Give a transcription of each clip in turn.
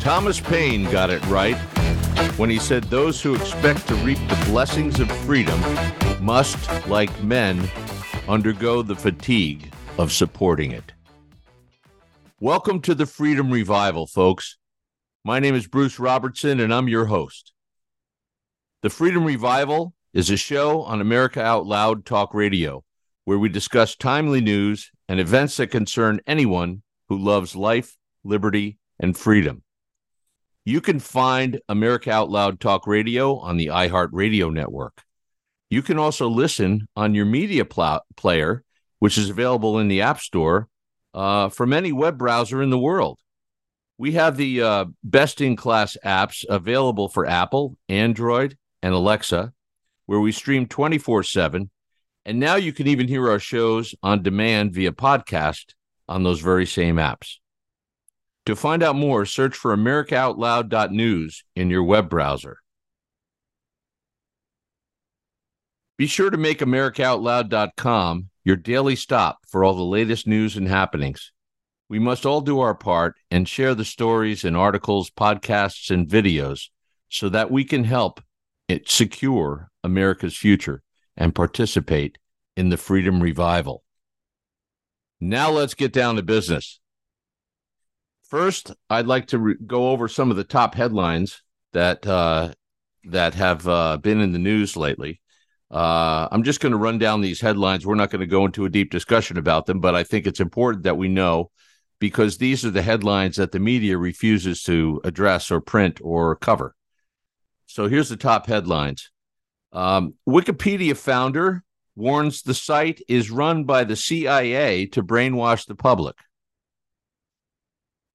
Thomas Paine got it right when he said those who expect to reap the blessings of freedom must, like men, undergo the fatigue of supporting it. Welcome to the Freedom Revival, folks. My name is Bruce Robertson, and I'm your host. The Freedom Revival is a show on America Out Loud Talk Radio where we discuss timely news and events that concern anyone who loves life, liberty, and freedom. You can find America Out Loud Talk Radio on the iHeartRadio network. You can also listen on your media pl- player, which is available in the App Store uh, from any web browser in the world. We have the uh, best in class apps available for Apple, Android, and Alexa, where we stream 24 7. And now you can even hear our shows on demand via podcast on those very same apps. To find out more, search for AmericaOutloud.news in your web browser. Be sure to make AmericaOutloud.com your daily stop for all the latest news and happenings. We must all do our part and share the stories and articles, podcasts, and videos so that we can help secure America's future and participate in the freedom revival. Now let's get down to business. First, I'd like to re- go over some of the top headlines that uh, that have uh, been in the news lately. Uh, I'm just going to run down these headlines. We're not going to go into a deep discussion about them, but I think it's important that we know because these are the headlines that the media refuses to address or print or cover. So here's the top headlines. Um, Wikipedia founder warns the site is run by the CIA to brainwash the public.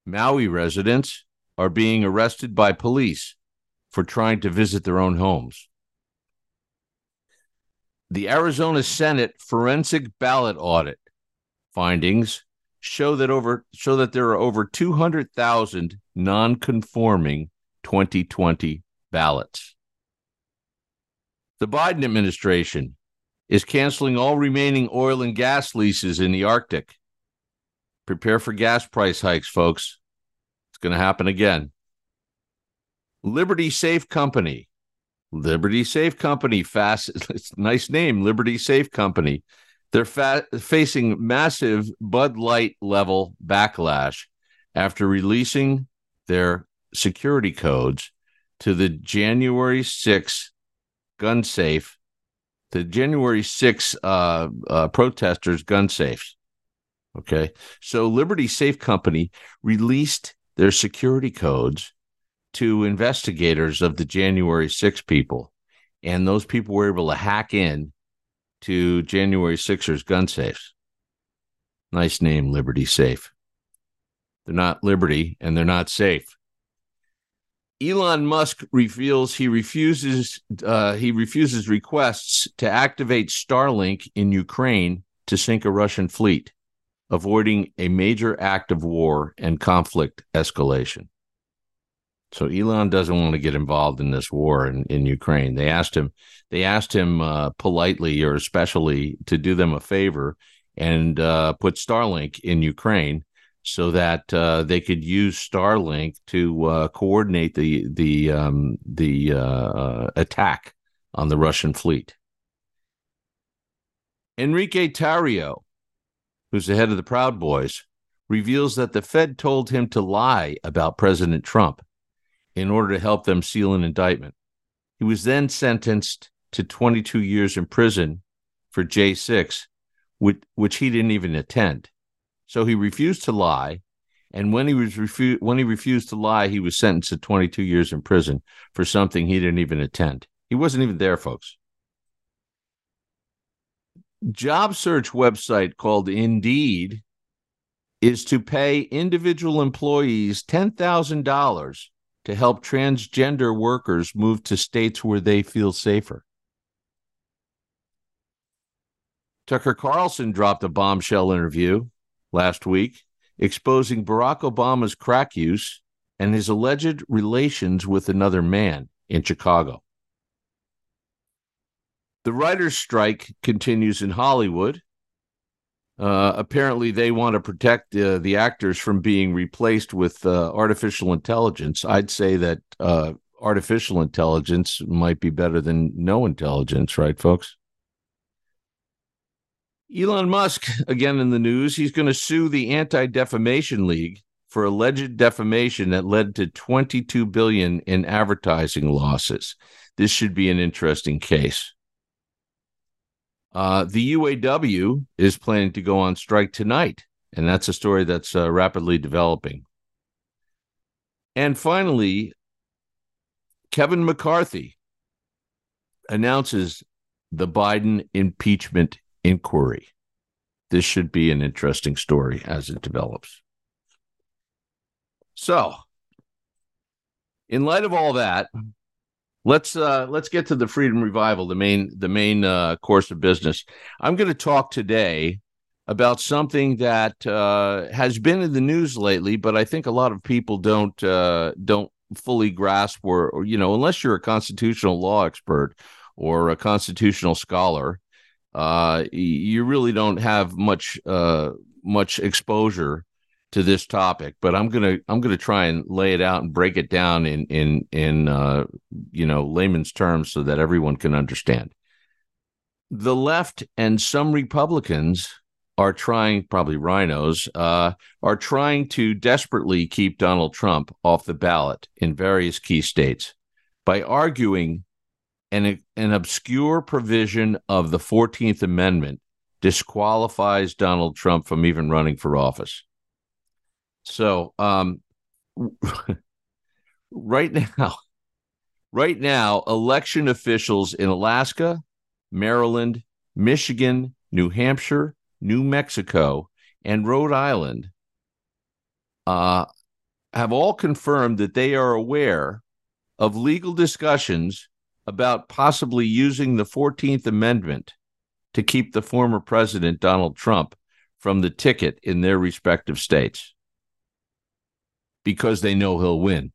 Maui residents are being arrested by police for trying to visit their own homes. The Arizona Senate forensic ballot audit findings show that over show that there are over 200,000 non-conforming 2020 ballots. The Biden administration is canceling all remaining oil and gas leases in the Arctic Prepare for gas price hikes, folks. It's going to happen again. Liberty Safe Company. Liberty Safe Company, fast, it's nice name, Liberty Safe Company. They're fa- facing massive Bud Light level backlash after releasing their security codes to the January 6 gun safe, the January 6 uh, uh, protesters' gun safes. Okay. So Liberty Safe Company released their security codes to investigators of the January 6 people. And those people were able to hack in to January 6ers gun safes. Nice name, Liberty Safe. They're not Liberty and they're not safe. Elon Musk reveals he refuses uh, he refuses requests to activate Starlink in Ukraine to sink a Russian fleet avoiding a major act of war and conflict escalation. So Elon doesn't want to get involved in this war in, in Ukraine. They asked him, they asked him uh, politely or especially to do them a favor and uh, put Starlink in Ukraine so that uh, they could use Starlink to uh, coordinate the the um, the uh, attack on the Russian fleet. Enrique Tarrio, who's the head of the Proud Boys, reveals that the Fed told him to lie about President Trump in order to help them seal an indictment. He was then sentenced to 22 years in prison for J6, which, which he didn't even attend. So he refused to lie. And when he was refu- when he refused to lie, he was sentenced to 22 years in prison for something he didn't even attend. He wasn't even there, folks job search website called Indeed is to pay individual employees $10,000 to help transgender workers move to states where they feel safer. Tucker Carlson dropped a bombshell interview last week exposing Barack Obama's crack use and his alleged relations with another man in Chicago. The writers' strike continues in Hollywood. Uh, apparently, they want to protect uh, the actors from being replaced with uh, artificial intelligence. I'd say that uh, artificial intelligence might be better than no intelligence, right, folks? Elon Musk, again in the news, he's going to sue the Anti Defamation League for alleged defamation that led to 22 billion in advertising losses. This should be an interesting case. Uh, the UAW is planning to go on strike tonight, and that's a story that's uh, rapidly developing. And finally, Kevin McCarthy announces the Biden impeachment inquiry. This should be an interesting story as it develops. So, in light of all that, let's uh, let's get to the freedom revival, the main the main uh, course of business. I'm going to talk today about something that uh, has been in the news lately, but I think a lot of people don't uh, don't fully grasp, or, or you know, unless you're a constitutional law expert or a constitutional scholar, uh, you really don't have much uh, much exposure to this topic, but I'm gonna I'm gonna try and lay it out and break it down in in in uh, you know layman's terms so that everyone can understand. The left and some Republicans are trying, probably RINOs, uh, are trying to desperately keep Donald Trump off the ballot in various key states by arguing an an obscure provision of the Fourteenth Amendment disqualifies Donald Trump from even running for office. So, um, right now, right now, election officials in Alaska, Maryland, Michigan, New Hampshire, New Mexico, and Rhode Island uh, have all confirmed that they are aware of legal discussions about possibly using the 14th Amendment to keep the former president, Donald Trump, from the ticket in their respective states because they know he'll win.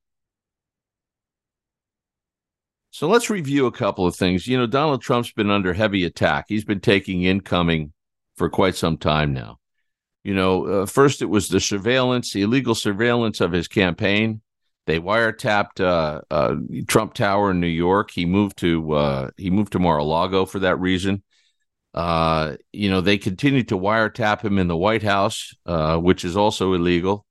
So let's review a couple of things. You know, Donald Trump's been under heavy attack. He's been taking incoming for quite some time now. You know, uh, first it was the surveillance, illegal surveillance of his campaign. They wiretapped uh, uh, Trump Tower in New York. He moved to uh, he moved to Mar-a-Lago for that reason. Uh, you know, they continued to wiretap him in the White House, uh, which is also illegal.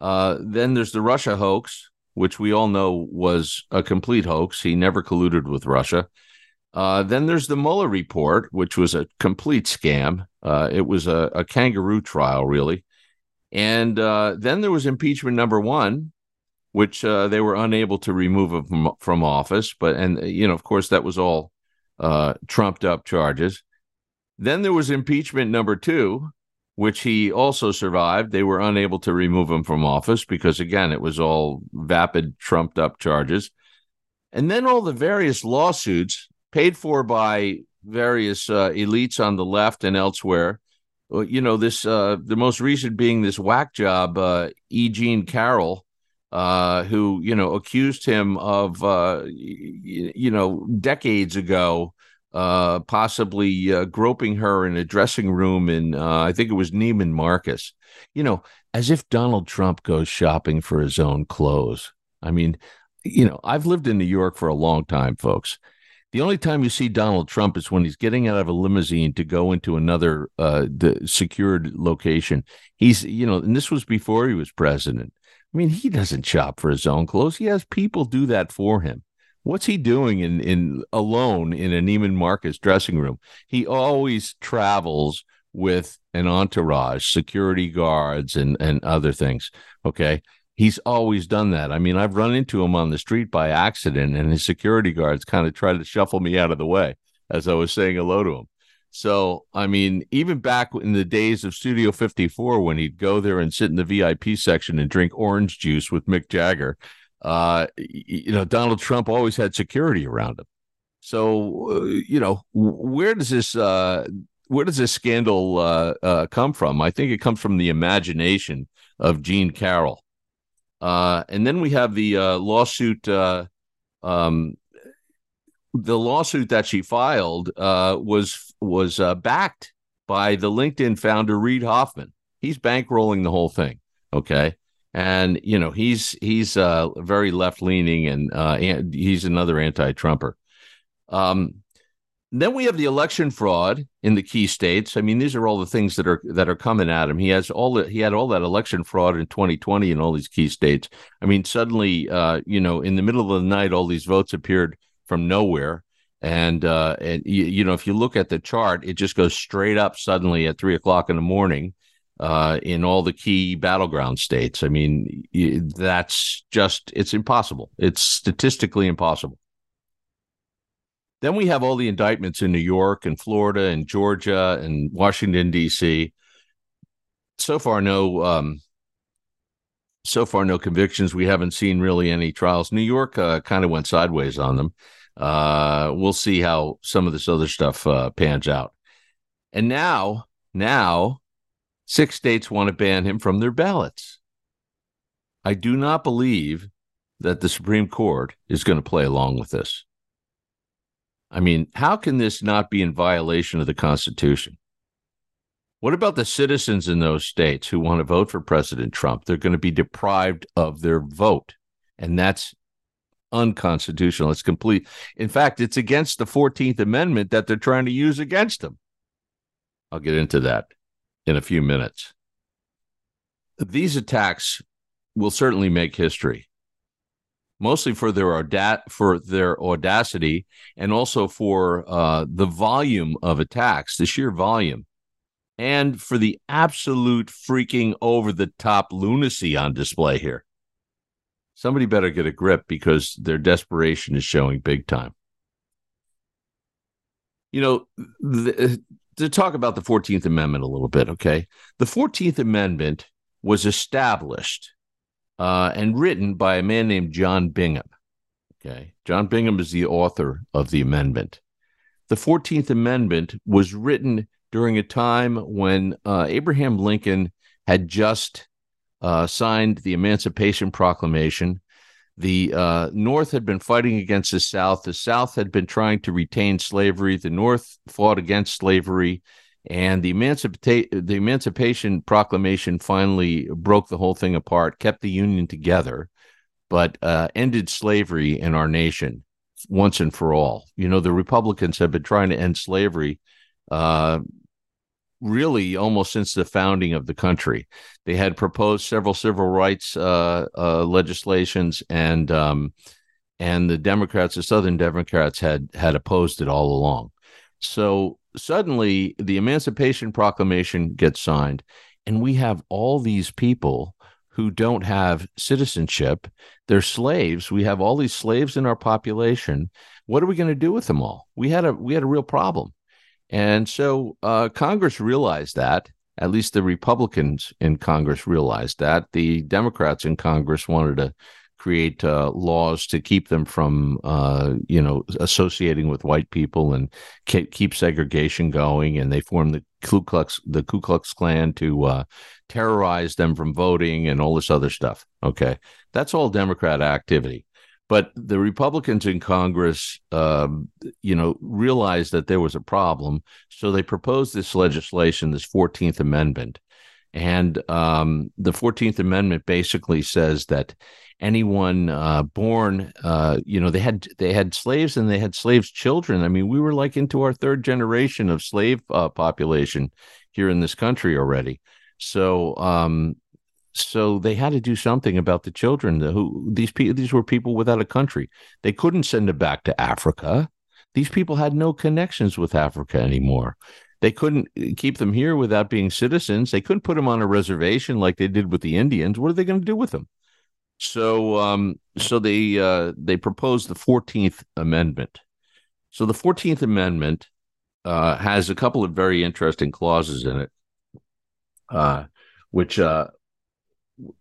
Uh, then there's the Russia hoax, which we all know was a complete hoax. He never colluded with Russia. Then there's the Mueller report, which was a complete scam. It was a, a, kangaroo trial, really. And uh, then there was impeachment number one, which uh, they were unable to remove him from, office. But, and, you know, of course, that was all trumped up charges. Then there was impeachment number two, which he also survived. They were unable to remove him from office because, again, it was all vapid, trumped up charges. And then all the various lawsuits paid for by various uh, elites on the left and elsewhere. You know, this uh, the most recent being this whack job, uh, E. Jean Carroll, uh, who you know accused him of uh, you know decades ago uh, possibly uh, groping her in a dressing room in, uh, I think it was Neiman Marcus. You know, as if Donald Trump goes shopping for his own clothes. I mean, you know, I've lived in New York for a long time, folks. The only time you see Donald Trump is when he's getting out of a limousine to go into another uh, secured location. He's, you know, and this was before he was president. I mean, he doesn't shop for his own clothes. He has people do that for him. What's he doing in in alone in a Neiman Marcus dressing room? He always travels with an entourage, security guards, and and other things. Okay, he's always done that. I mean, I've run into him on the street by accident, and his security guards kind of tried to shuffle me out of the way as I was saying hello to him. So, I mean, even back in the days of Studio 54, when he'd go there and sit in the VIP section and drink orange juice with Mick Jagger, uh, you know, Donald Trump always had security around him. So, uh, you know, where does this uh, where does this scandal uh, uh, come from? I think it comes from the imagination of Jean Carroll. Uh, and then we have the lawsuit. Um, the lawsuit that she filed uh, was was uh, backed by the LinkedIn founder Reid Hoffman. He's bankrolling the whole thing. Okay, and you know he's he's uh, very left leaning and, uh, and he's another anti-Trumper. Um, then we have the election fraud in the key states. I mean, these are all the things that are that are coming at him. He has all the, he had all that election fraud in 2020 in all these key states. I mean, suddenly, uh, you know, in the middle of the night, all these votes appeared from nowhere. And uh, and you, you know, if you look at the chart, it just goes straight up suddenly at three o'clock in the morning uh, in all the key battleground states. I mean, that's just it's impossible. It's statistically impossible. Then we have all the indictments in New York and Florida and Georgia and Washington D.C. So far, no. Um, so far, no convictions. We haven't seen really any trials. New York uh, kind of went sideways on them. Uh, we'll see how some of this other stuff uh, pans out. And now, now, six states want to ban him from their ballots. I do not believe that the Supreme Court is going to play along with this. I mean, how can this not be in violation of the Constitution? What about the citizens in those states who want to vote for President Trump? They're going to be deprived of their vote. And that's unconstitutional. It's complete. In fact, it's against the 14th Amendment that they're trying to use against them. I'll get into that in a few minutes. These attacks will certainly make history mostly for their auda- for their audacity and also for uh, the volume of attacks, the sheer volume, and for the absolute freaking over the top lunacy on display here. Somebody better get a grip because their desperation is showing big time. You know, the, to talk about the 14th Amendment a little bit, okay? The 14th Amendment was established uh, and written by a man named John Bingham. Okay. John Bingham is the author of the amendment. The 14th Amendment was written during a time when uh, Abraham Lincoln had just uh, signed the Emancipation Proclamation. The uh, North had been fighting against the South. The South had been trying to retain slavery. The North fought against slavery and the emancipation the emancipation proclamation finally broke the whole thing apart kept the union together but uh, ended slavery in our nation once and for all you know the republicans have been trying to end slavery uh, really almost since the founding of the country they had proposed several civil rights uh, uh legislations and um, and the democrats the southern democrats had had opposed it all along so suddenly the Emancipation Proclamation gets signed, and we have all these people who don't have citizenship. They're slaves. We have all these slaves in our population. What are we going to do with them all? We had a we had a real problem, and so uh, Congress realized that. At least the Republicans in Congress realized that. The Democrats in Congress wanted to create uh, laws to keep them from, uh, you know, associating with white people and keep segregation going. And they formed the Ku Klux, the Ku Klux Klan to uh, terrorize them from voting and all this other stuff. Okay, that's all Democrat activity. But the Republicans in Congress, um, you know, realized that there was a problem, so they proposed this legislation, this Fourteenth Amendment, and um, the Fourteenth Amendment basically says that anyone uh, born uh, you know they had they had slaves and they had slaves children. I mean we were like into our third generation of slave uh, population here in this country already. So um so they had to do something about the children who these people these were people without a country. They couldn't send them back to africa. These people had no connections with africa anymore. They couldn't uh, keep them here without being citizens. They couldn't put them on a reservation like they did with the indians. What are they going to do with them? So, um, so they uh, they proposed the Fourteenth Amendment. So the Fourteenth Amendment uh, has a couple of very interesting clauses in it, uh, which uh,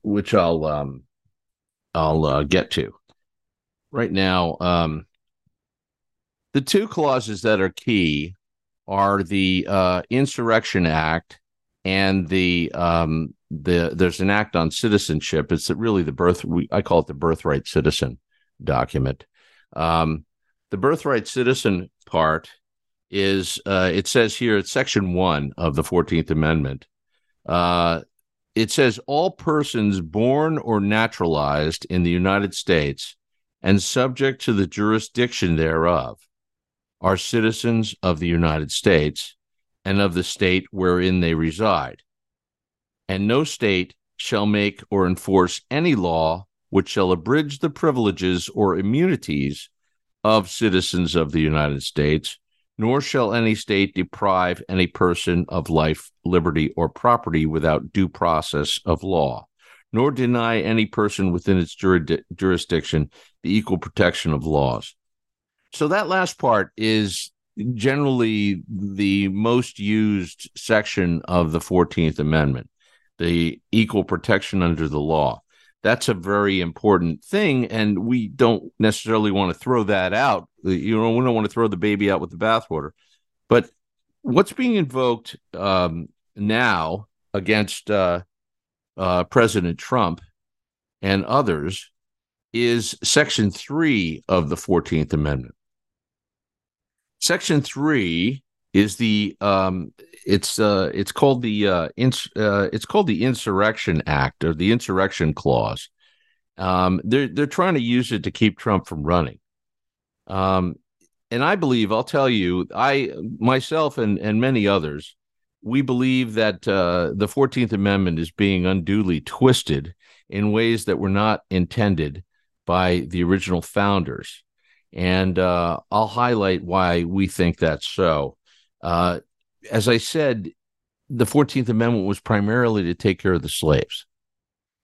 which I'll um, I'll uh, get to. Right now, um, the two clauses that are key are the uh, Insurrection Act and the um, the there's an act on citizenship. It's really the birth. We, I call it the birthright citizen document. Um, the birthright citizen part is uh, it says here it's section one of the 14th Amendment. Uh, it says all persons born or naturalized in the United States and subject to the jurisdiction thereof are citizens of the United States and of the state wherein they reside. And no state shall make or enforce any law which shall abridge the privileges or immunities of citizens of the United States, nor shall any state deprive any person of life, liberty, or property without due process of law, nor deny any person within its jurisdiction the equal protection of laws. So that last part is generally the most used section of the 14th Amendment, the equal protection under the law. That's a very important thing. And we don't necessarily want to throw that out. You know, we don't want to throw the baby out with the bathwater. But what's being invoked um, now against uh, uh, President Trump and others is Section 3 of the 14th Amendment. Section three is the um, it's uh, it's called the uh, ins- uh, it's called the Insurrection Act or the Insurrection Clause. Um, they're they're trying to use it to keep Trump from running. Um, and I believe I'll tell you, I myself and and many others, we believe that uh, the Fourteenth Amendment is being unduly twisted in ways that were not intended by the original founders. And uh, I'll highlight why we think that's so. Uh, as I said, the 14th Amendment was primarily to take care of the slaves.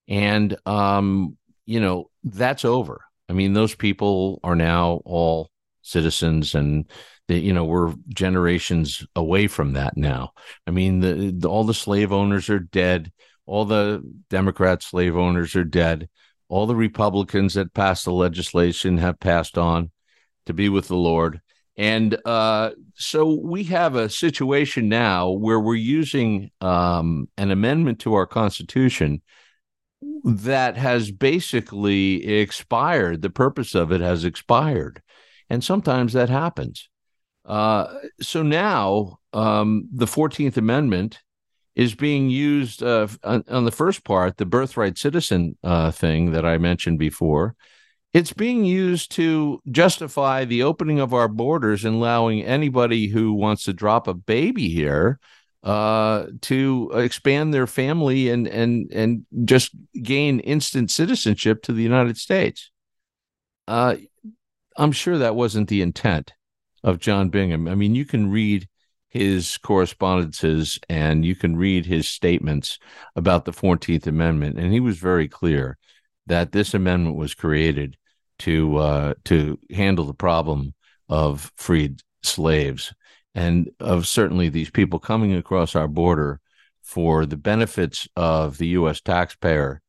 And, um, you know, that's over. I mean, those people are now all citizens and you know, we're generations away from that now. I mean, the, the, all the slave owners are dead. All the Democrat slave owners are dead. All the Republicans that passed the legislation have passed on to be with the Lord. And uh, so we have a situation now where we're using um, an amendment to our Constitution that has basically expired. The purpose of it has expired. And sometimes that happens. Uh, so now um, the 14th Amendment is being used uh, on, on, the first part, the birthright citizen uh, thing that I mentioned before it's being used to justify the opening of our borders and allowing anybody who wants to drop a baby here uh, to expand their family and and and just gain instant citizenship to the United States. Uh, I'm sure that wasn't the intent of John Bingham. I mean, you can read his correspondences and you can read his statements about the 14th Amendment, and he was very clear that this amendment was created to uh, to handle the problem of freed slaves and of certainly these people coming across our border for the benefits of the U.S. taxpayer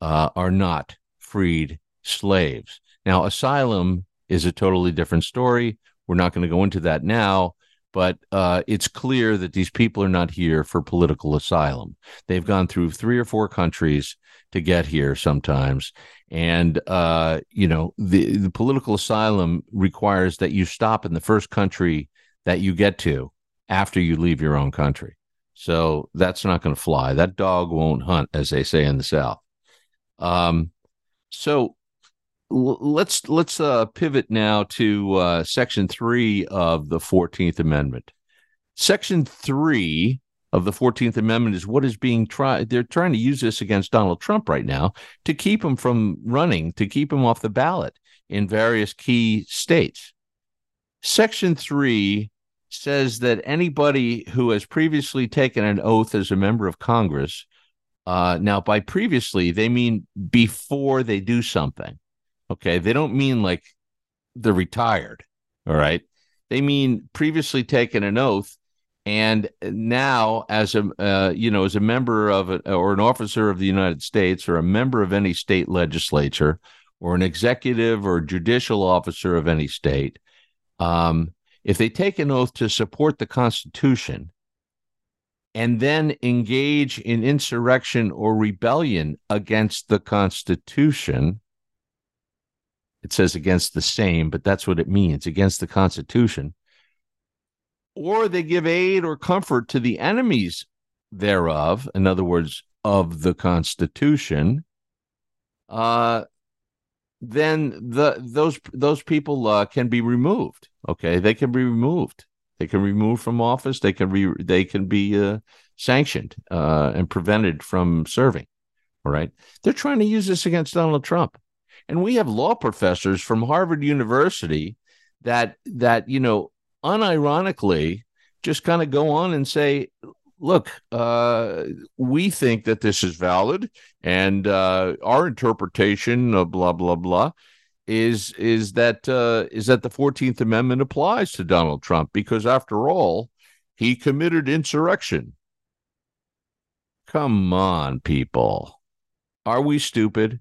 uh, are not freed slaves. Now, asylum is a totally different story. We're not going to go into that now, but uh, it's clear that these people are not here for political asylum. They've gone through three or four countries to get here sometimes, and uh, you know the the political asylum requires that you stop in the first country that you get to after you leave your own country. So that's not going to fly. That dog won't hunt, as they say in the South. Um, so let's let's uh, pivot now to uh, Section three of the Fourteenth Amendment. Section three of the 14th Amendment is what is being tried. They're trying to use this against Donald Trump right now to keep him from running, to keep him off the ballot in various key states. Section three says that anybody who has previously taken an oath as a member of Congress, uh, now by previously, they mean before they do something. Okay. They don't mean like they're retired. All right. They mean previously taken an oath and now as a uh, you know as a member of a, or an officer of the United States or a member of any state legislature or an executive or judicial officer of any state um, if they take an oath to support the Constitution and then engage in insurrection or rebellion against the Constitution, It says against the same, but that's what it means against the Constitution. Or they give aid or comfort to the enemies thereof, in other words, of the Constitution. Uh, then the those those people uh, can be removed. Okay, they can be removed. They can be removed from office. They can be they can be uh, sanctioned uh, and prevented from serving. All right, they're trying to use this against Donald Trump, and we have law professors from Harvard University that that you know unironically just kind of go on and say, look, uh, we think that this is valid, and uh, our interpretation of blah blah blah is is that uh, is that the Fourteenth Amendment applies to Donald Trump because, after all, he committed insurrection. Come on, people, are we stupid?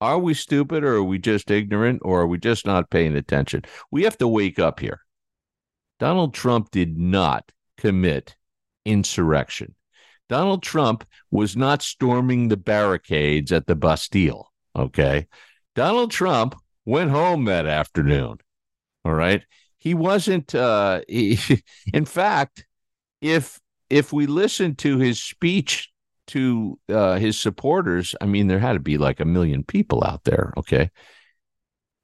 Are we stupid, or are we just ignorant, or are we just not paying attention? We have to wake up here. Donald Trump did not commit insurrection. Donald Trump was not storming the barricades at the Bastille. Okay. Donald Trump went home that afternoon. All right. He wasn't, uh, he, in fact, if, if we listen to his speech to uh, his supporters, I mean, there had to be like a million people out there. Okay.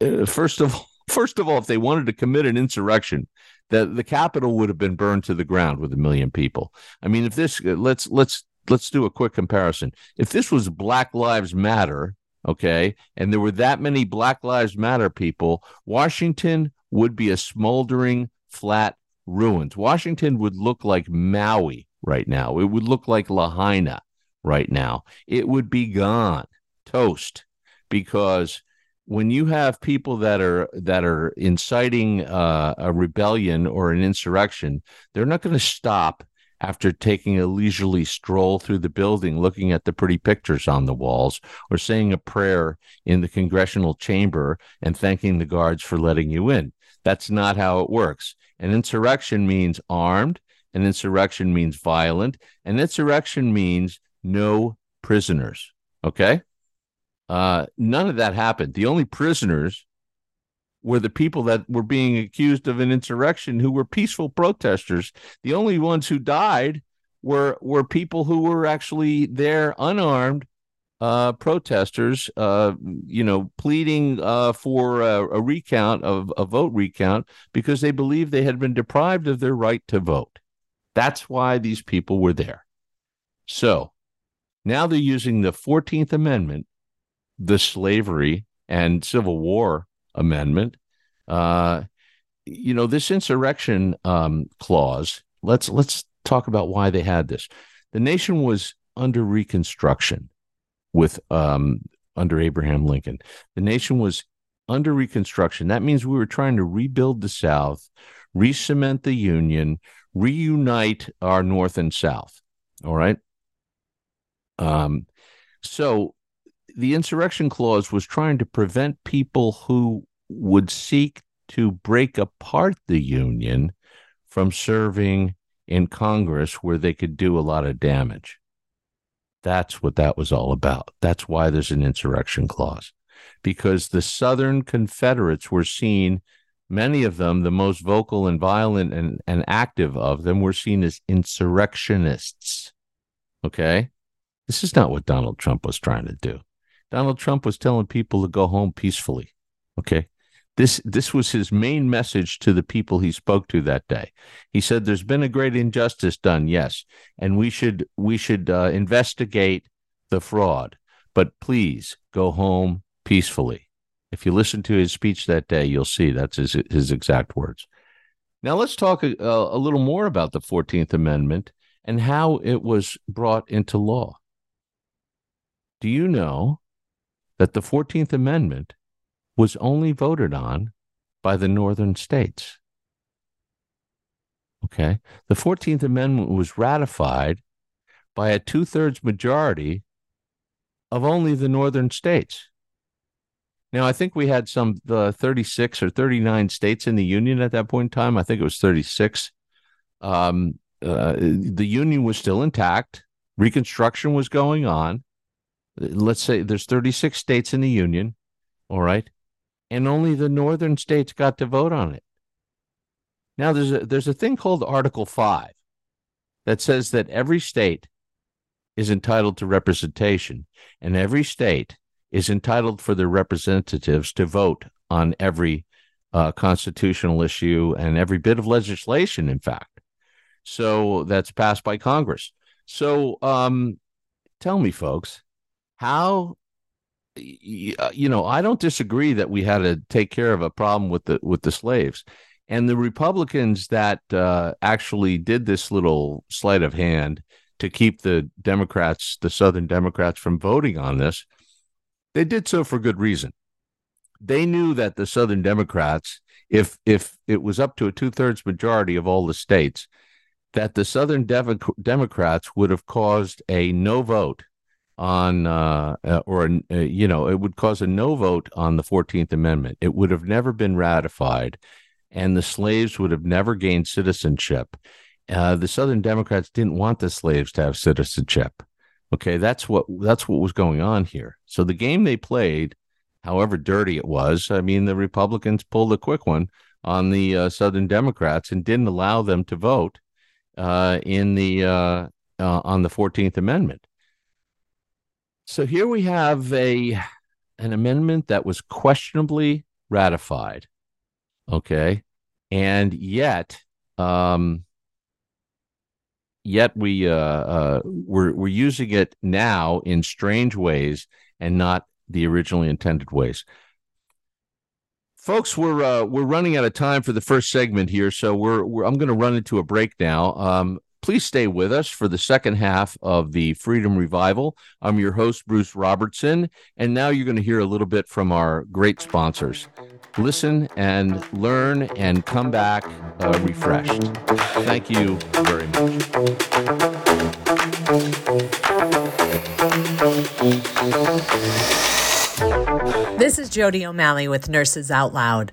Uh, first of all, first of all, if they wanted to commit an insurrection, the the Capitol would have been burned to the ground with a million people. I mean, if this uh, let's let's let's do a quick comparison. If this was Black Lives Matter, okay, and there were that many Black Lives Matter people, Washington would be a smoldering flat ruins. Washington would look like Maui right now. It would look like Lahaina right now. It would be gone, toast, because when you have people that are that are inciting uh, a rebellion or an insurrection, they're not going to stop after taking a leisurely stroll through the building, looking at the pretty pictures on the walls, or saying a prayer in the congressional chamber and thanking the guards for letting you in. That's not how it works. An insurrection means armed. An insurrection means violent. An insurrection means no prisoners. Okay. Uh, none of that happened. The only prisoners were the people that were being accused of an insurrection who were peaceful protesters. The only ones who died were were people who were actually there unarmed uh, protesters, uh, you know, pleading uh, for a, a, recount of a vote recount because they believed they had been deprived of their right to vote. That's why these people were there. So now they're using the 14th Amendment the slavery and Civil War amendment. Uh, you know, this insurrection um, clause. Let's let's talk about why they had this. The nation was under Reconstruction with um, under Abraham Lincoln. The nation was under Reconstruction. That means we were trying to rebuild the South, re-cement the Union, reunite our North and South. All right. Um, so the insurrection clause was trying to prevent people who would seek to break apart the union from serving in Congress where they could do a lot of damage. That's what that was all about. That's why there's an insurrection clause, because the Southern Confederates were seen, many of them, the most vocal and violent and, and active of them, were seen as insurrectionists. Okay. This is not what Donald Trump was trying to do. Donald Trump was telling people to go home peacefully. Okay. This this was his main message to the people he spoke to that day. He said there's been a great injustice done, yes, and we should we should uh, investigate the fraud, but please go home peacefully. If you listen to his speech that day, you'll see that's his his exact words. Now let's talk a, a little more about the 14th Amendment and how it was brought into law. Do you know that the 14th Amendment was only voted on by the northern states. Okay. The 14th Amendment was ratified by a two thirds majority of only the northern states. Now, I think we had some uh, 36 or 39 states in the Union at that point in time. I think it was 36. Um, uh, the Union was still intact, Reconstruction was going on let's say there's 36 states in the union all right and only the northern states got to vote on it. Now there's a there's a thing called Article 5 that says that every state is entitled to representation and every state is entitled for their representatives to vote on every uh, constitutional issue and every bit of legislation in fact. So that's passed by Congress. So um, tell me folks, how uh, you know, I don't disagree that we had to take care of a problem with the with the slaves, and the Republicans that uh, actually did this little sleight of hand to keep the Democrats, the Southern Democrats, from voting on this, they did so for good reason. They knew that the Southern Democrats, if if it was up to a two thirds majority of all the states, that the Southern Democrats would have caused a no vote on uh, uh, or uh, you know it would cause a no vote on the 14th amendment. It would have never been ratified and the slaves would have never gained citizenship. Uh, the southern democrats didn't want the slaves to have citizenship. Okay that's what that's what was going on here. So the game they played however dirty it was i mean the republicans pulled a quick one on the uh, southern democrats and didn't allow them to vote uh, in the on the 14th amendment so here we have a an amendment that was questionably ratified. Okay. And yet, um, yet we uh, uh, we're we're using it now in strange ways and not the originally intended ways. Folks, we're uh, we're running out of time for the first segment here, so we're, we're I'm going to run into a break now. Um, Please stay with us for the second half of the Freedom Revival. I'm your host, Bruce Robertson, and now you're going to hear a little bit from our great sponsors. Listen and learn and come back uh, refreshed. Thank you very much. This is Jody O'Malley with Nurses Out Loud.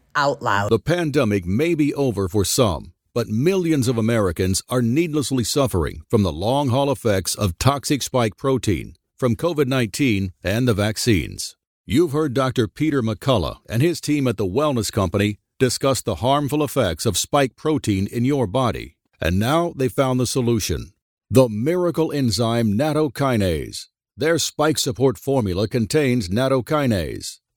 out loud. The pandemic may be over for some, but millions of Americans are needlessly suffering from the long haul effects of toxic spike protein from COVID 19 and the vaccines. You've heard Dr. Peter McCullough and his team at the Wellness Company discuss the harmful effects of spike protein in your body, and now they found the solution the miracle enzyme nattokinase. Their spike support formula contains nattokinase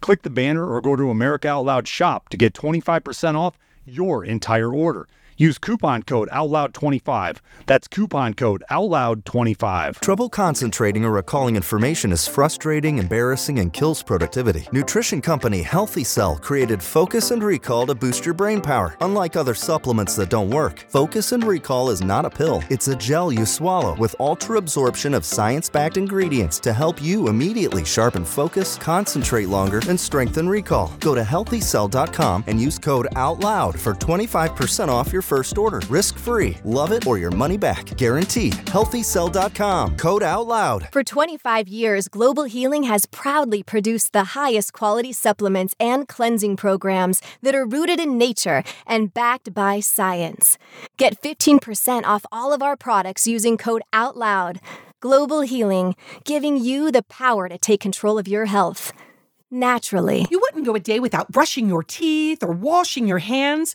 Click the banner or go to America Out Loud shop to get 25% off your entire order. Use coupon code OUTLOUD25. That's coupon code OUTLOUD25. Trouble concentrating or recalling information is frustrating, embarrassing, and kills productivity. Nutrition company Healthy Cell created Focus and Recall to boost your brain power. Unlike other supplements that don't work, Focus and Recall is not a pill, it's a gel you swallow with ultra absorption of science backed ingredients to help you immediately sharpen focus, concentrate longer, and strengthen recall. Go to healthycell.com and use code OUTLOUD for 25% off your first order. Risk free. Love it or your money back. Guaranteed. HealthyCell.com. Code out loud. For 25 years, Global Healing has proudly produced the highest quality supplements and cleansing programs that are rooted in nature and backed by science. Get 15% off all of our products using code OUTLOUD. Global Healing, giving you the power to take control of your health naturally. You wouldn't go a day without brushing your teeth or washing your hands.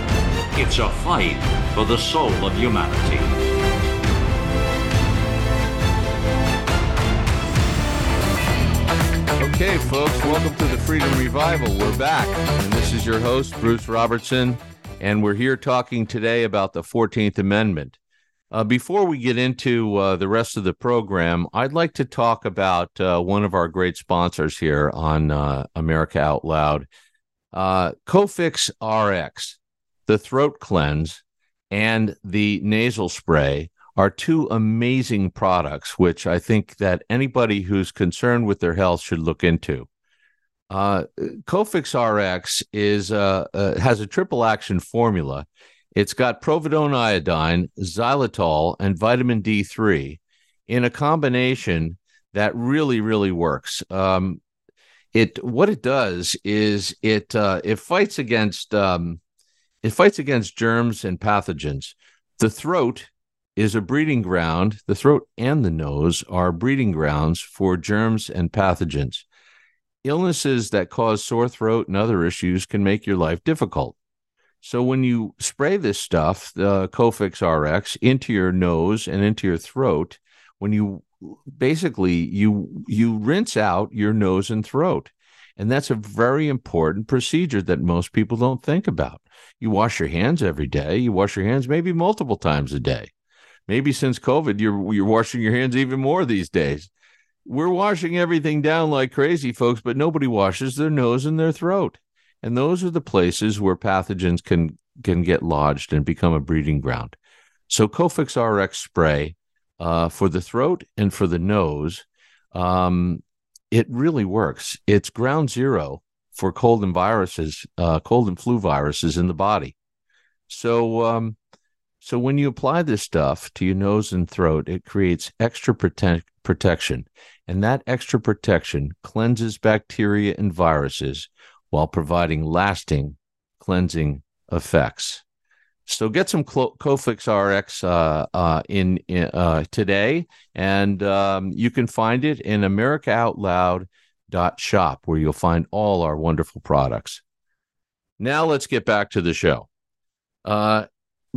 It's a fight for the soul of humanity. Okay, folks, welcome to the Freedom Revival. We're back, and this is your host, Bruce Robertson, and we're here talking today about the 14th Amendment. Uh, before we get into uh, the rest of the program, I'd like to talk about uh, one of our great sponsors here on uh, America Out Loud, uh, Cofix RX, the throat cleanse and the nasal spray are two amazing products, which I think that anybody who's concerned with their health should look into. Uh, Cofix RX is uh, uh, has a triple action formula. It's got providone iodine, xylitol, and vitamin D3 in a combination that really, really works. Um, it what it does is it uh, it fights against um, it fights against germs and pathogens. The throat is a breeding ground. The throat and the nose are breeding grounds for germs and pathogens. Illnesses that cause sore throat and other issues can make your life difficult. So when you spray this stuff, the Cofix RX, into your nose and into your throat, when you basically you you rinse out your nose and throat. And that's a very important procedure that most people don't think about. You wash your hands every day. You wash your hands maybe multiple times a day. Maybe since COVID, you're you're washing your hands even more these days. We're washing everything down like crazy, folks, but nobody washes their nose and their throat. And those are the places where pathogens can can get lodged and become a breeding ground. So Cofix RX spray uh, for the throat and for the nose, um, it really works. It's ground zero for cold and viruses, uh, cold and flu viruses in the body. So, um, so when you apply this stuff to your nose and throat, it creates extra prote- protection, and that extra protection cleanses bacteria and viruses while providing lasting cleansing effects. So get some Cofix RX uh, uh, in, in uh, today, and um, you can find it in America Out Loud shop, where you'll find all our wonderful products. Now let's get back to the show. Uh,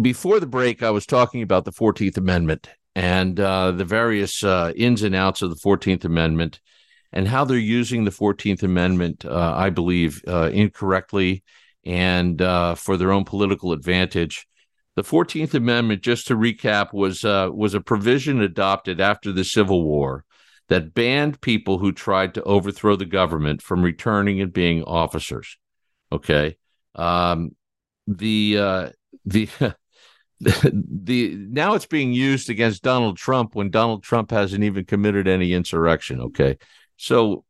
before the break, I was talking about the 14th Amendment and uh, the various uh, ins and outs of the 14th Amendment and how they're using the 14th Amendment, uh, I believe, uh, incorrectly and uh, for their own political advantage. The 14th Amendment, just to recap, was was a provision adopted after the Civil War that banned people who tried to overthrow the government from returning and being officers. Okay. Um, the uh, the the now it's being used against Donald Trump when Donald Trump hasn't even committed any insurrection. Okay, so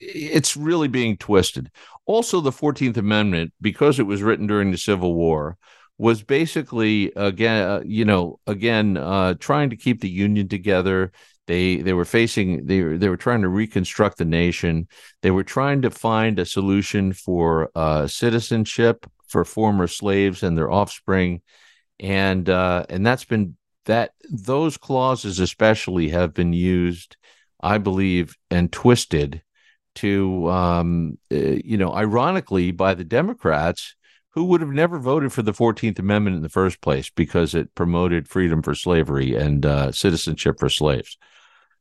it's really being twisted. Also, the Fourteenth Amendment, because it was written during the Civil War, was basically again, uh, you know, again uh, trying to keep the Union together. They they were facing they were, they were trying to reconstruct the nation. They were trying to find a solution for uh, citizenship for former slaves and their offspring, and uh, and that's been that those clauses especially have been used, I believe, and twisted to um, uh, you know ironically by the Democrats who would have never voted for the 14th Amendment in the first place because it promoted freedom for slavery and uh, citizenship for slaves.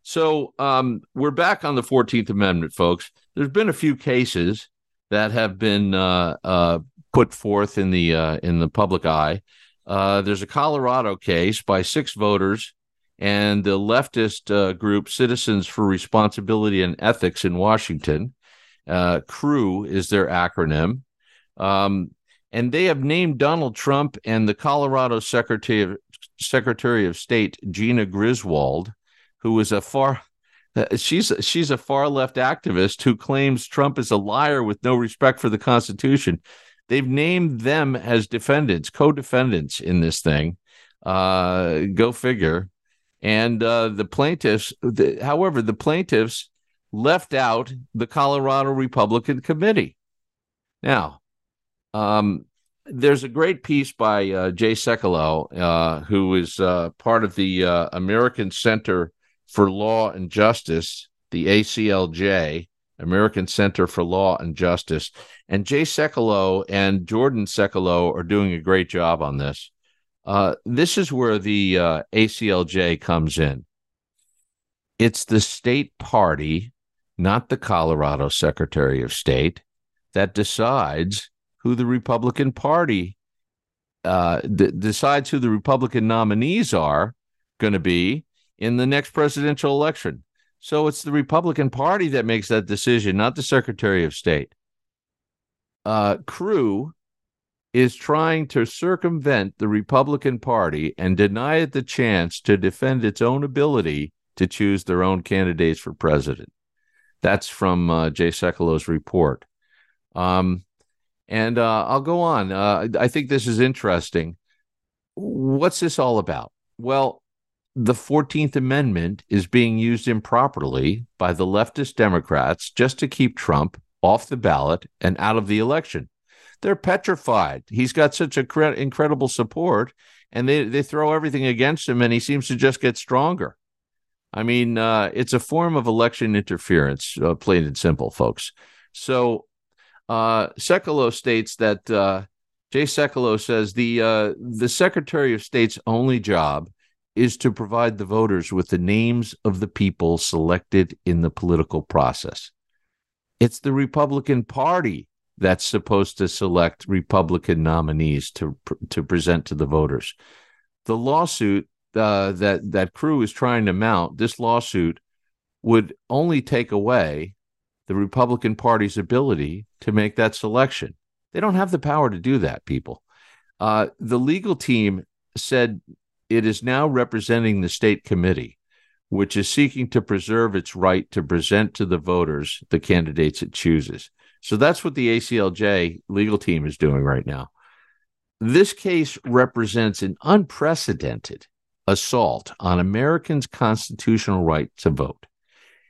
So um, we're back on the 14th Amendment, folks. There's been a few cases that have been uh, uh, put forth in the uh, in the public eye. Uh, there's a Colorado case by six voters and the leftist uh, group Citizens for Responsibility and Ethics in Washington. CREW is their acronym. Um, and they have named Donald Trump and the Colorado Secretary of, Secretary of State Jena Griswold who is a far she's she's a far left activist who claims Trump is a liar with no respect for the Constitution. They've named them as defendants, co-defendants in this thing. Uh, go figure. And uh, the plaintiffs, the, however, the plaintiffs left out the Colorado Republican Committee. Now, um, there's a great piece by uh, Jay Sekulow, uh, who is uh, part of the uh, American Center for Law and Justice, the ACLJ, American Center for Law and Justice. And Jay Sekulow and Jordan Sekulow are doing a great job on this. Uh, this is where the uh, ACLJ comes in. It's the state party, not the Colorado Secretary of State, that decides who the Republican Party uh, d- decides who the Republican nominees are going to be in the next presidential election. So it's the Republican Party that makes that decision, not the Secretary of State. Uh, CREW is trying to circumvent the Republican Party and deny it the chance to defend its own ability to choose their own candidates for president. That's from uh, Jay Sekulow's report. Um, and uh, I'll go on. Uh, I think this is interesting. What's this all about? Well, the 14th Amendment is being used improperly by the leftist Democrats just to keep Trump off the ballot and out of the election. They're petrified. He's got such a cre- incredible support, and they, they throw everything against him, and he seems to just get stronger. I mean, uh, it's a form of election interference, uh, plain and simple, folks. So, uh, Sekulow states that uh, Jay Sekulow says the uh, the Secretary of State's only job is to provide the voters with the names of the people selected in the political process. It's the Republican Party that's supposed to select Republican nominees to to present to the voters. The lawsuit uh, that that CREW is trying to mount, this lawsuit would only take away the Republican Party's ability to make that selection. They don't have the power to do that, people. Uh, the legal team said it is now representing the state committee, which is seeking to preserve its right to present to the voters the candidates it chooses. So that's what the ACLJ legal team is doing right now. This case represents an unprecedented assault on Americans' constitutional right to vote.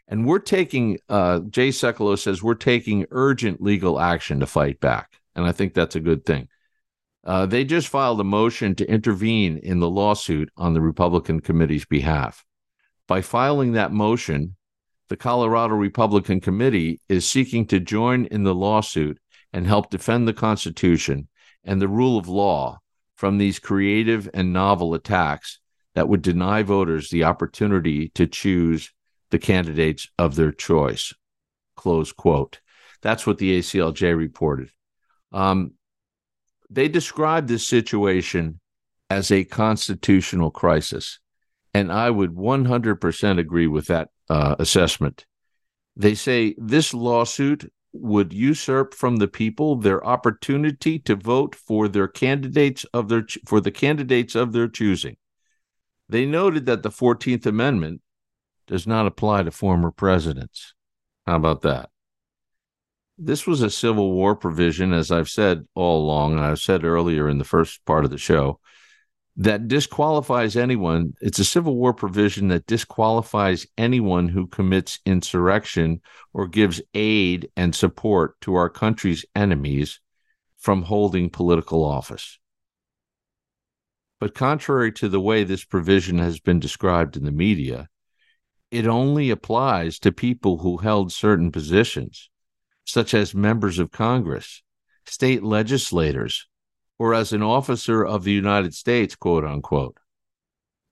And we're taking, uh, Jay Sekulow says, we're taking urgent legal action to fight back. And I think that's a good thing. Uh, they just filed a motion to intervene in the lawsuit on the Republican committee's behalf. By filing that motion, the Colorado Republican Committee is seeking to join in the lawsuit and help defend the Constitution and the rule of law from these creative and novel attacks that would deny voters the opportunity to choose the candidates of their choice. Close quote. That's what the ACLJ reported. Um, they describe this situation as a constitutional crisis. And I would 100% agree with that uh, assessment. They say this lawsuit would usurp from the people their opportunity to vote for their candidates of their for the candidates of their choosing. They noted that the 14th Amendment does not apply to former presidents. How about that? This was a Civil War provision, as I've said all along, and I've said earlier in the first part of the show, that disqualifies anyone. It's a Civil War provision that disqualifies anyone who commits insurrection or gives aid and support to our country's enemies from holding political office. But contrary to the way this provision has been described in the media, it only applies to people who held certain positions, such as members of Congress, state legislators, or as an officer of the United States, quote unquote.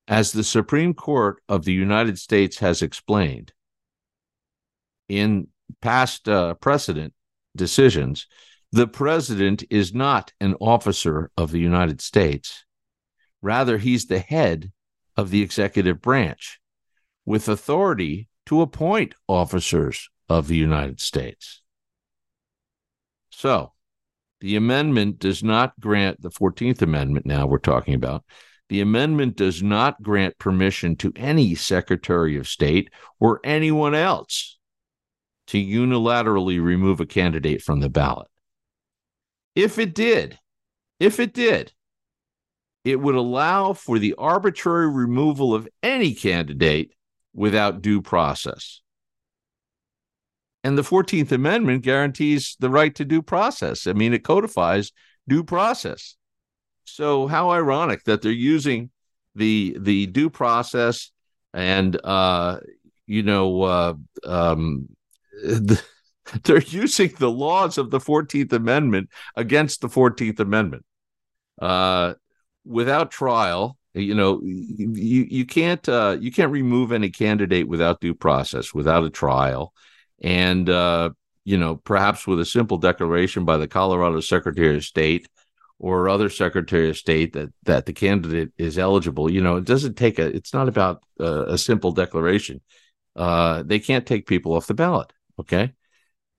As the Supreme Court of the United States has explained in past uh, precedent decisions, the president is not an officer of the United States. Rather, he's the head of the executive branch with authority to appoint officers of the United States. So, the amendment does not grant the 14th Amendment, now we're talking about. The amendment does not grant permission to any Secretary of State or anyone else to unilaterally remove a candidate from the ballot. If it did, if it did, it would allow for the arbitrary removal of any candidate without due process. And the 14th Amendment guarantees the right to due process. I mean, it codifies due process. So how ironic that they're using the the due process and uh, you know uh, um, the, they're using the laws of the 14th Amendment against the 14th Amendment uh, without trial. You know, you you can't uh, you can't remove any candidate without due process, without a trial and uh, you know perhaps with a simple declaration by the Colorado Secretary of State or other Secretary of State that that the candidate is eligible. You know, it doesn't take a. It's not about a simple declaration. Uh, they can't take people off the ballot. Okay.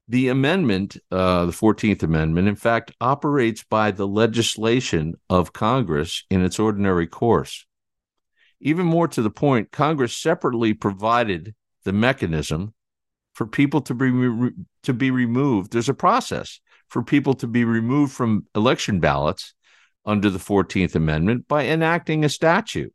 The amendment, uh, the 14th Amendment, in fact, operates by the legislation of Congress in its ordinary course. Even more to the point, Congress separately provided the mechanism for people to be to be removed. There's a process for people to be removed from election ballots under the 14th Amendment by enacting a statute.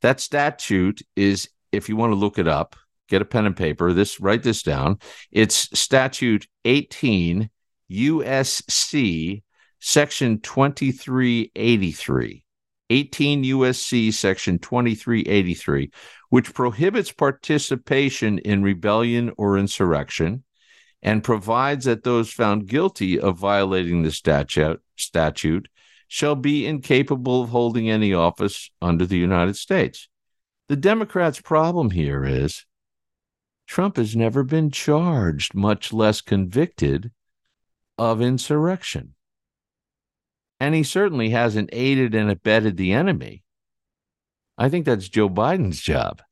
That statute is, if you want to look it up, get a pen and paper. This write this down. It's statute 18 USC section 2383. 18 USC section 2383, which prohibits participation in rebellion or insurrection and provides that those found guilty of violating the statute, statute shall be incapable of holding any office under the United States. The Democrats' problem here is Trump has never been charged, much less convicted, of insurrection. And he certainly hasn't aided and abetted the enemy. I think that's Joe Biden's job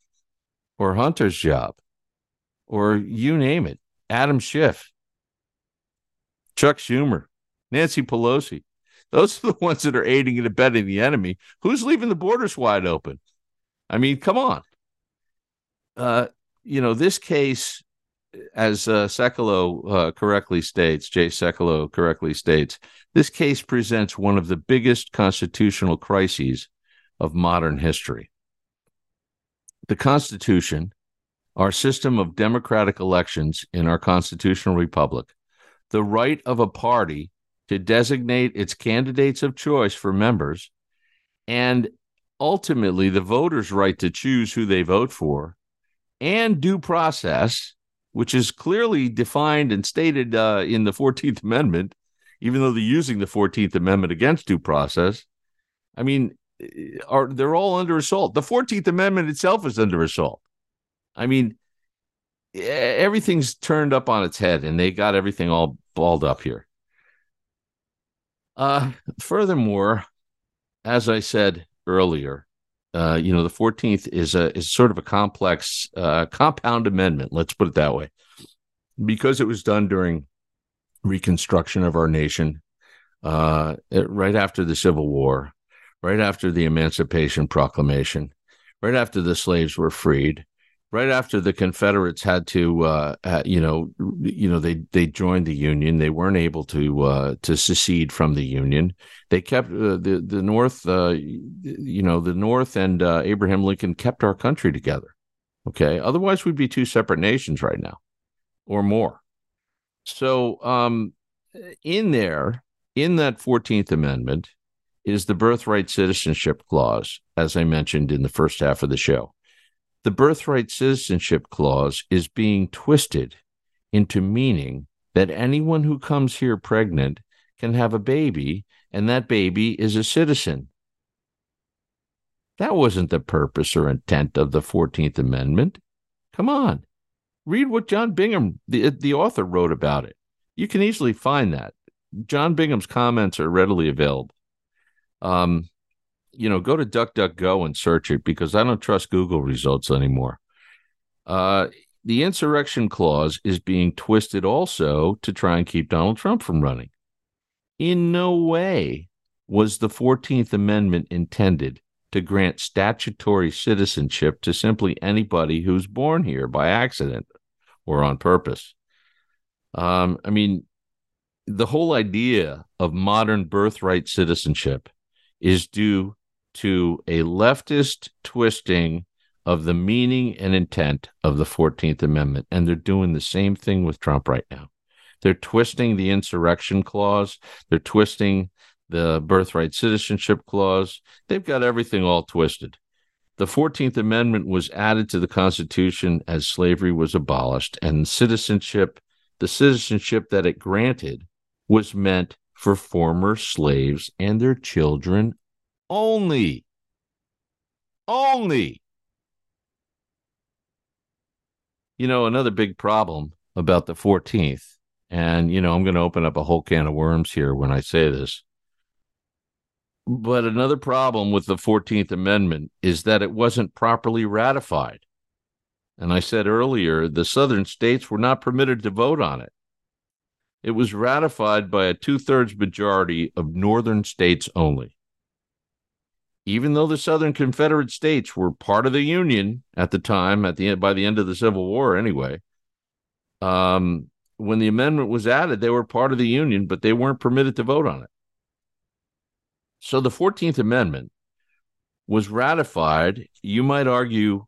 or Hunter's job or you name it. Adam Schiff, Chuck Schumer, Nancy Pelosi. Those are the ones that are aiding and abetting the enemy. Who's leaving the borders wide open? I mean, come on. Uh, you know, this case as uh, uh, correctly states, Jay Sekulow correctly states, this case presents one of the biggest constitutional crises of modern history. The Constitution, our system of democratic elections in our constitutional republic, the right of a party to designate its candidates of choice for members, and ultimately the voters' right to choose who they vote for, and due process which is clearly defined and stated uh, in the 14th Amendment, even though they're using the 14th Amendment against due process. I mean, eh, are they're all under assault. The 14th Amendment itself is under assault. I mean, everything's turned up on its head and they got everything all balled up here. Uh, furthermore, as I said earlier, uh, you know, the 14th is a is sort of a complex uh, compound amendment. Let's put it that way. because it was done during Reconstruction of our nation, uh, right after the Civil War, right after the Emancipation Proclamation, right after the slaves were freed, right after the Confederates had to, uh, uh, you know, you know, they they joined the Union. They weren't able to uh, to secede from the Union. They kept uh, the the North, uh, you know, the North and uh, Abraham Lincoln kept our country together. Okay, otherwise we'd be two separate nations right now, or more. So, um, in there, in that Fourteenth Amendment, is the birthright citizenship clause, as I mentioned in the first half of the show the birthright citizenship clause is being twisted into meaning that anyone who comes here pregnant can have a baby and that baby is a citizen. That wasn't the purpose or intent of the 14th Amendment. Come on. Read what John Bingham, the, the author, wrote about it. You can easily find that. John Bingham's comments are readily available. Um, you know, go to DuckDuckGo and search it because I don't trust Google results anymore. Uh, the insurrection clause is being twisted also to try and keep Donald Trump from running. In no way was the 14th Amendment intended to grant statutory citizenship to simply anybody who's born here by accident or on purpose. Um, I mean, the whole idea of modern birthright citizenship is due to a leftist twisting of the meaning and intent of the 14th Amendment. And they're doing the same thing with Trump right now. They're twisting the insurrection clause, they're twisting the birthright citizenship clause. They've got everything all twisted. The 14th Amendment was added to the Constitution as slavery was abolished, and citizenship, the citizenship that it granted, was meant for former slaves and their children only. Only. You know, another big problem about the 14th, and, you know, I'm going to open up a whole can of worms here when I say this. But another problem with the 14th Amendment is that it wasn't properly ratified. And I said earlier, the southern states were not permitted to vote on it. It was ratified by a two thirds majority of northern states only even though the Southern Confederate states were part of the Union at the time, at the end by the end of the Civil War, anyway. Um, when the amendment was added, they were part of the Union, but they weren't permitted to vote on it. So the 14th Amendment was ratified, you might argue,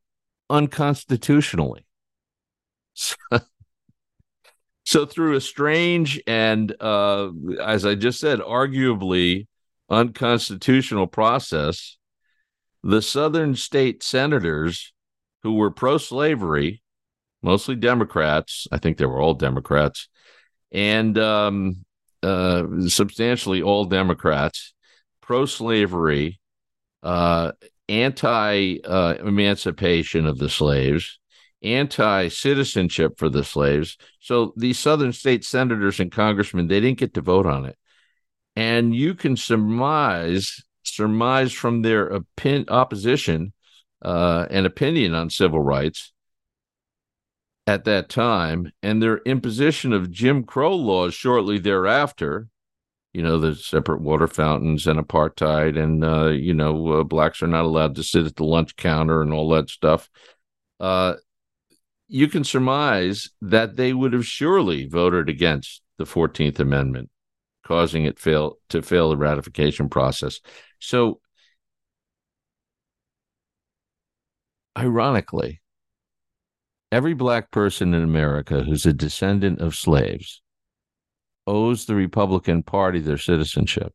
unconstitutionally. so, through a strange and, uh, as I just said, arguably unconstitutional process, the Southern state senators who were pro slavery, mostly Democrats, I think they were all Democrats, and um, uh, substantially all Democrats, pro slavery, uh, anti uh, emancipation of the slaves, anti citizenship for the slaves. So these Southern state senators and congressmen, they didn't get to vote on it and you can surmise surmise from their opin- opposition uh, and opinion on civil rights at that time and their imposition of Jim Crow laws shortly thereafter. You know, the separate water fountains and apartheid, and, uh, you know, uh, blacks are not allowed to sit at the lunch counter and all that stuff. Uh, you can surmise that they would have surely voted against the 14th Amendment causing it fail to fail the ratification process. So, ironically, every black person in America who's a descendant of slaves owes the Republican Party their citizenship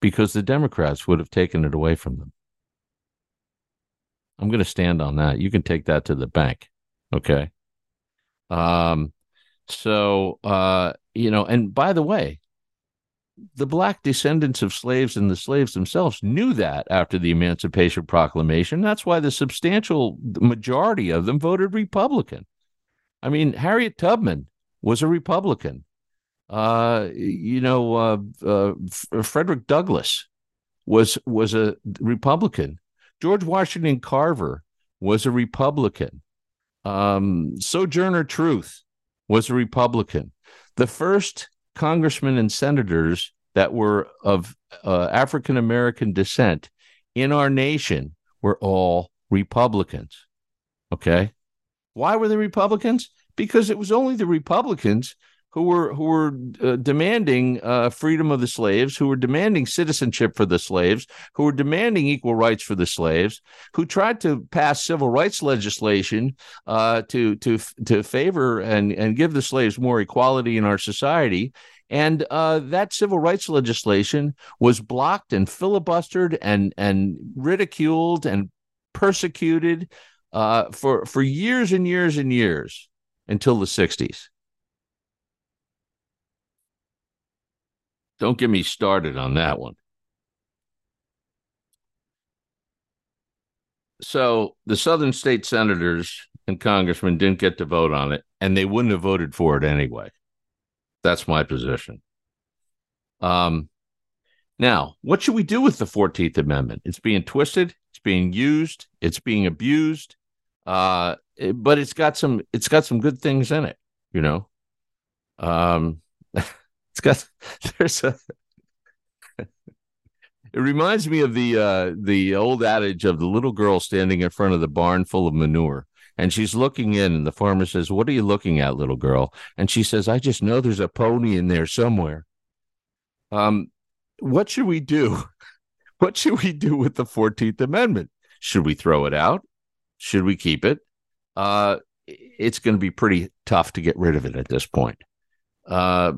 because the Democrats would have taken it away from them. I'm going to stand on that. You can take that to the bank. Okay. Um, so, uh, you know, and by the way, the black descendants of slaves and the slaves themselves knew that after the Emancipation Proclamation. That's why the substantial majority of them voted Republican. I mean, Harriet Tubman was a Republican. Uh, you know, uh, uh, Frederick Douglass was was a Republican. George Washington Carver was a Republican. Um, Sojourner Truth was a Republican. The first congressmen and senators that were of uh, African American descent in our nation were all Republicans. Okay. Why were they Republicans? Because it was only the Republicans who were who were uh, demanding uh, freedom of the slaves, who were demanding citizenship for the slaves, who were demanding equal rights for the slaves, who tried to pass civil rights legislation uh, to to to favor and and give the slaves more equality in our society. And uh, that civil rights legislation was blocked and filibustered and and ridiculed and persecuted uh, for for years and years and years until the 60s. Don't get me started on that one. So the Southern state senators and congressmen didn't get to vote on it, and they wouldn't have voted for it anyway. That's my position. Um, now, what should we do with the 14th Amendment? It's being twisted, it's being used, it's being abused, uh, but it's got some it's got some good things in it, you know. Um, it's got there's a it reminds me of the uh the old adage of the little girl standing in front of the barn full of manure. And she's looking in and the farmer says what are you looking at little girl? And she says i just know there's a pony in there somewhere. Um what should we do? What should we do with the 14th amendment? Should we throw it out? Should we keep it? Uh it's going to be pretty tough to get rid of it at this point. Uh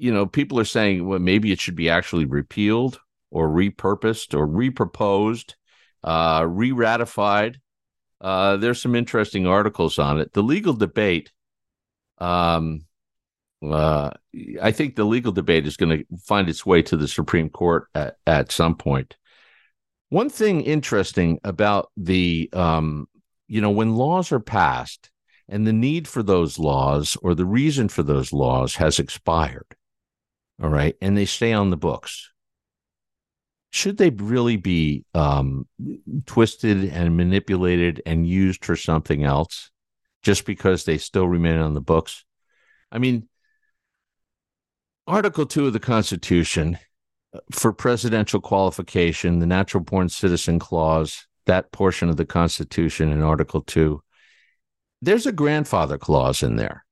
you know, people are saying, well, maybe it should be actually repealed or repurposed or reproposed, uh, re ratified. Uh, there's some interesting articles on it. The legal debate, um, uh, I think the legal debate is going to find its way to the Supreme Court at, at some point. One thing interesting about the, um, you know, when laws are passed and the need for those laws or the reason for those laws has expired, all right, and they stay on the books. Should they really be um, twisted and manipulated and used for something else just because they still remain on the books? I mean, Article 2 of the Constitution uh, for presidential qualification, the natural born citizen clause, that portion of the Constitution in Article 2, there's a grandfather clause in there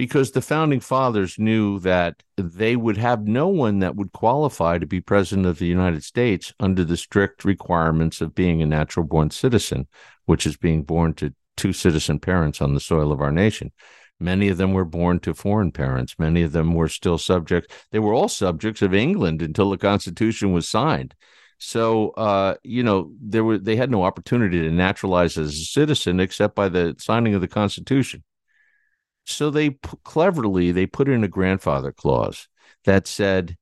because the founding fathers knew that they would have no one that would qualify to be president of the United States under the strict requirements of being a natural born citizen, which is being born to two citizen parents on the soil of our nation. Many of them were born to foreign parents. Many of them were still subjects. They were all subjects of England until the Constitution was signed. So, uh, you know, there were they had no opportunity to naturalize as a citizen except by the signing of the Constitution. So they cleverly they put in a grandfather clause that said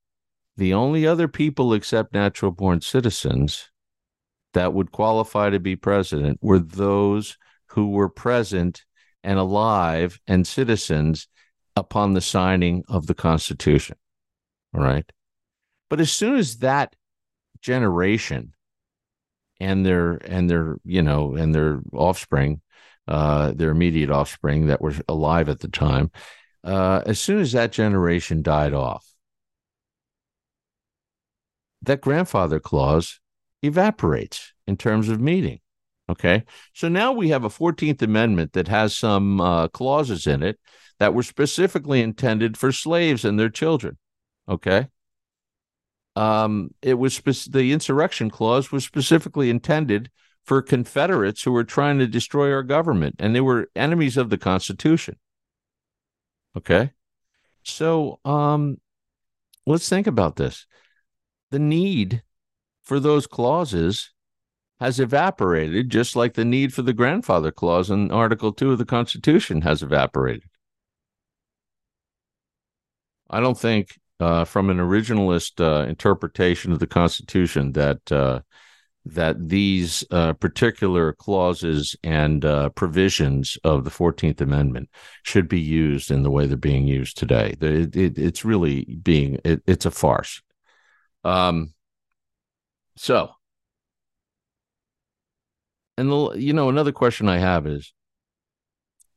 the only other people except natural born citizens that would qualify to be president were those who were present and alive and citizens upon the signing of the Constitution. All right. But as soon as that generation and their and their you know and their offspring uh, their immediate offspring that were alive at the time. Uh, as soon as that generation died off, that grandfather clause evaporates in terms of meaning. Okay. So now we have a 14th Amendment that has some uh, clauses in it that were specifically intended for slaves and their children. Okay. Um, it was spe- the insurrection clause was specifically intended for Confederates who were trying to destroy our government, and they were enemies of the Constitution. Okay. So um, let's think about this. The need for those clauses has evaporated, just like the need for the grandfather clause in Article 2 of the Constitution has evaporated. I don't think, uh, from an originalist uh, interpretation of the Constitution, that uh, that these uh, particular clauses and uh, provisions of the 14th Amendment should be used in the way they're being used today. It, it, it's really being, it, it's a farce. Um, so, and the, you know, another question I have is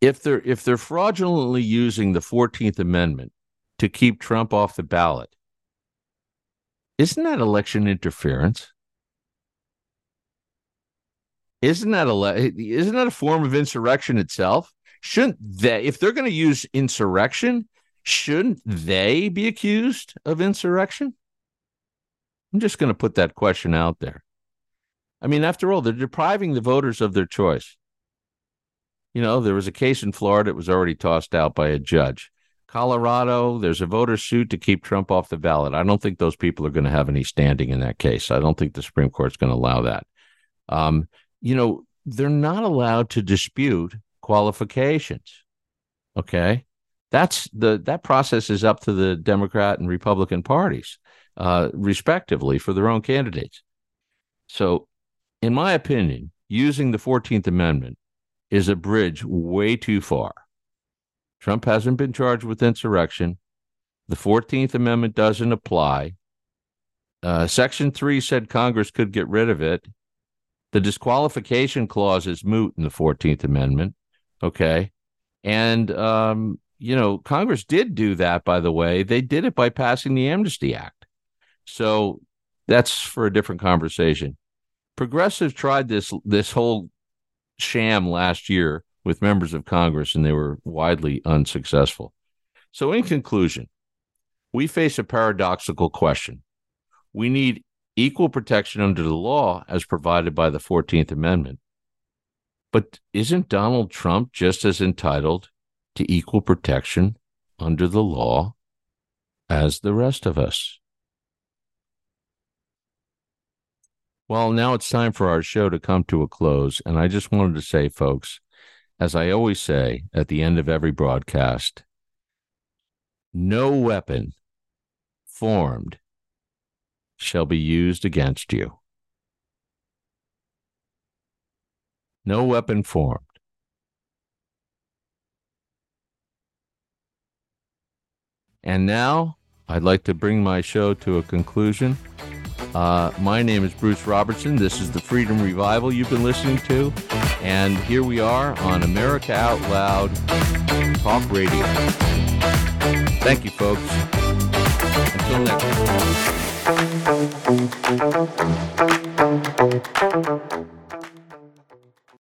if they're if they're fraudulently using the 14th amendment to keep Trump off the ballot isn't that election interference isn't that a isn't that a form of insurrection itself shouldn't they if they're going to use insurrection shouldn't they be accused of insurrection i'm just going to put that question out there i mean after all they're depriving the voters of their choice you know, there was a case in Florida that was already tossed out by a judge. Colorado, there's a voter suit to keep Trump off the ballot. I don't think those people are going to have any standing in that case. I don't think the Supreme Court's going to allow that. Um, you know, they're not allowed to dispute qualifications. Okay. That's the that process is up to the Democrat and Republican parties, uh, respectively, for their own candidates. So, in my opinion, using the 14th Amendment is a bridge way too far. Trump hasn't been charged with insurrection. The 14th Amendment doesn't apply. Uh, Section 3 said Congress could get rid of it. The disqualification clause is moot in the 14th Amendment. Okay. And, um, you know, Congress did do that, by the way. They did it by passing the Amnesty Act. So that's for a different conversation. Progressive tried this this whole sham last year with members of Congress, and they were widely unsuccessful. So, in conclusion, we face a paradoxical question. We need equal protection under the law as provided by the 14th Amendment. But isn't Donald Trump just as entitled to equal protection under the law as the rest of us? Well, now it's time for our show to come to a close. And I just wanted to say, folks, as I always say at the end of every broadcast, no weapon formed shall be used against you. No weapon formed. And now I'd like to bring my show to a conclusion. Uh, my name is Bruce Robertson. This is the Freedom Revival you've been listening to. And here we are on America Out Loud Talk Radio. Thank you, folks. Until next time. Thank you.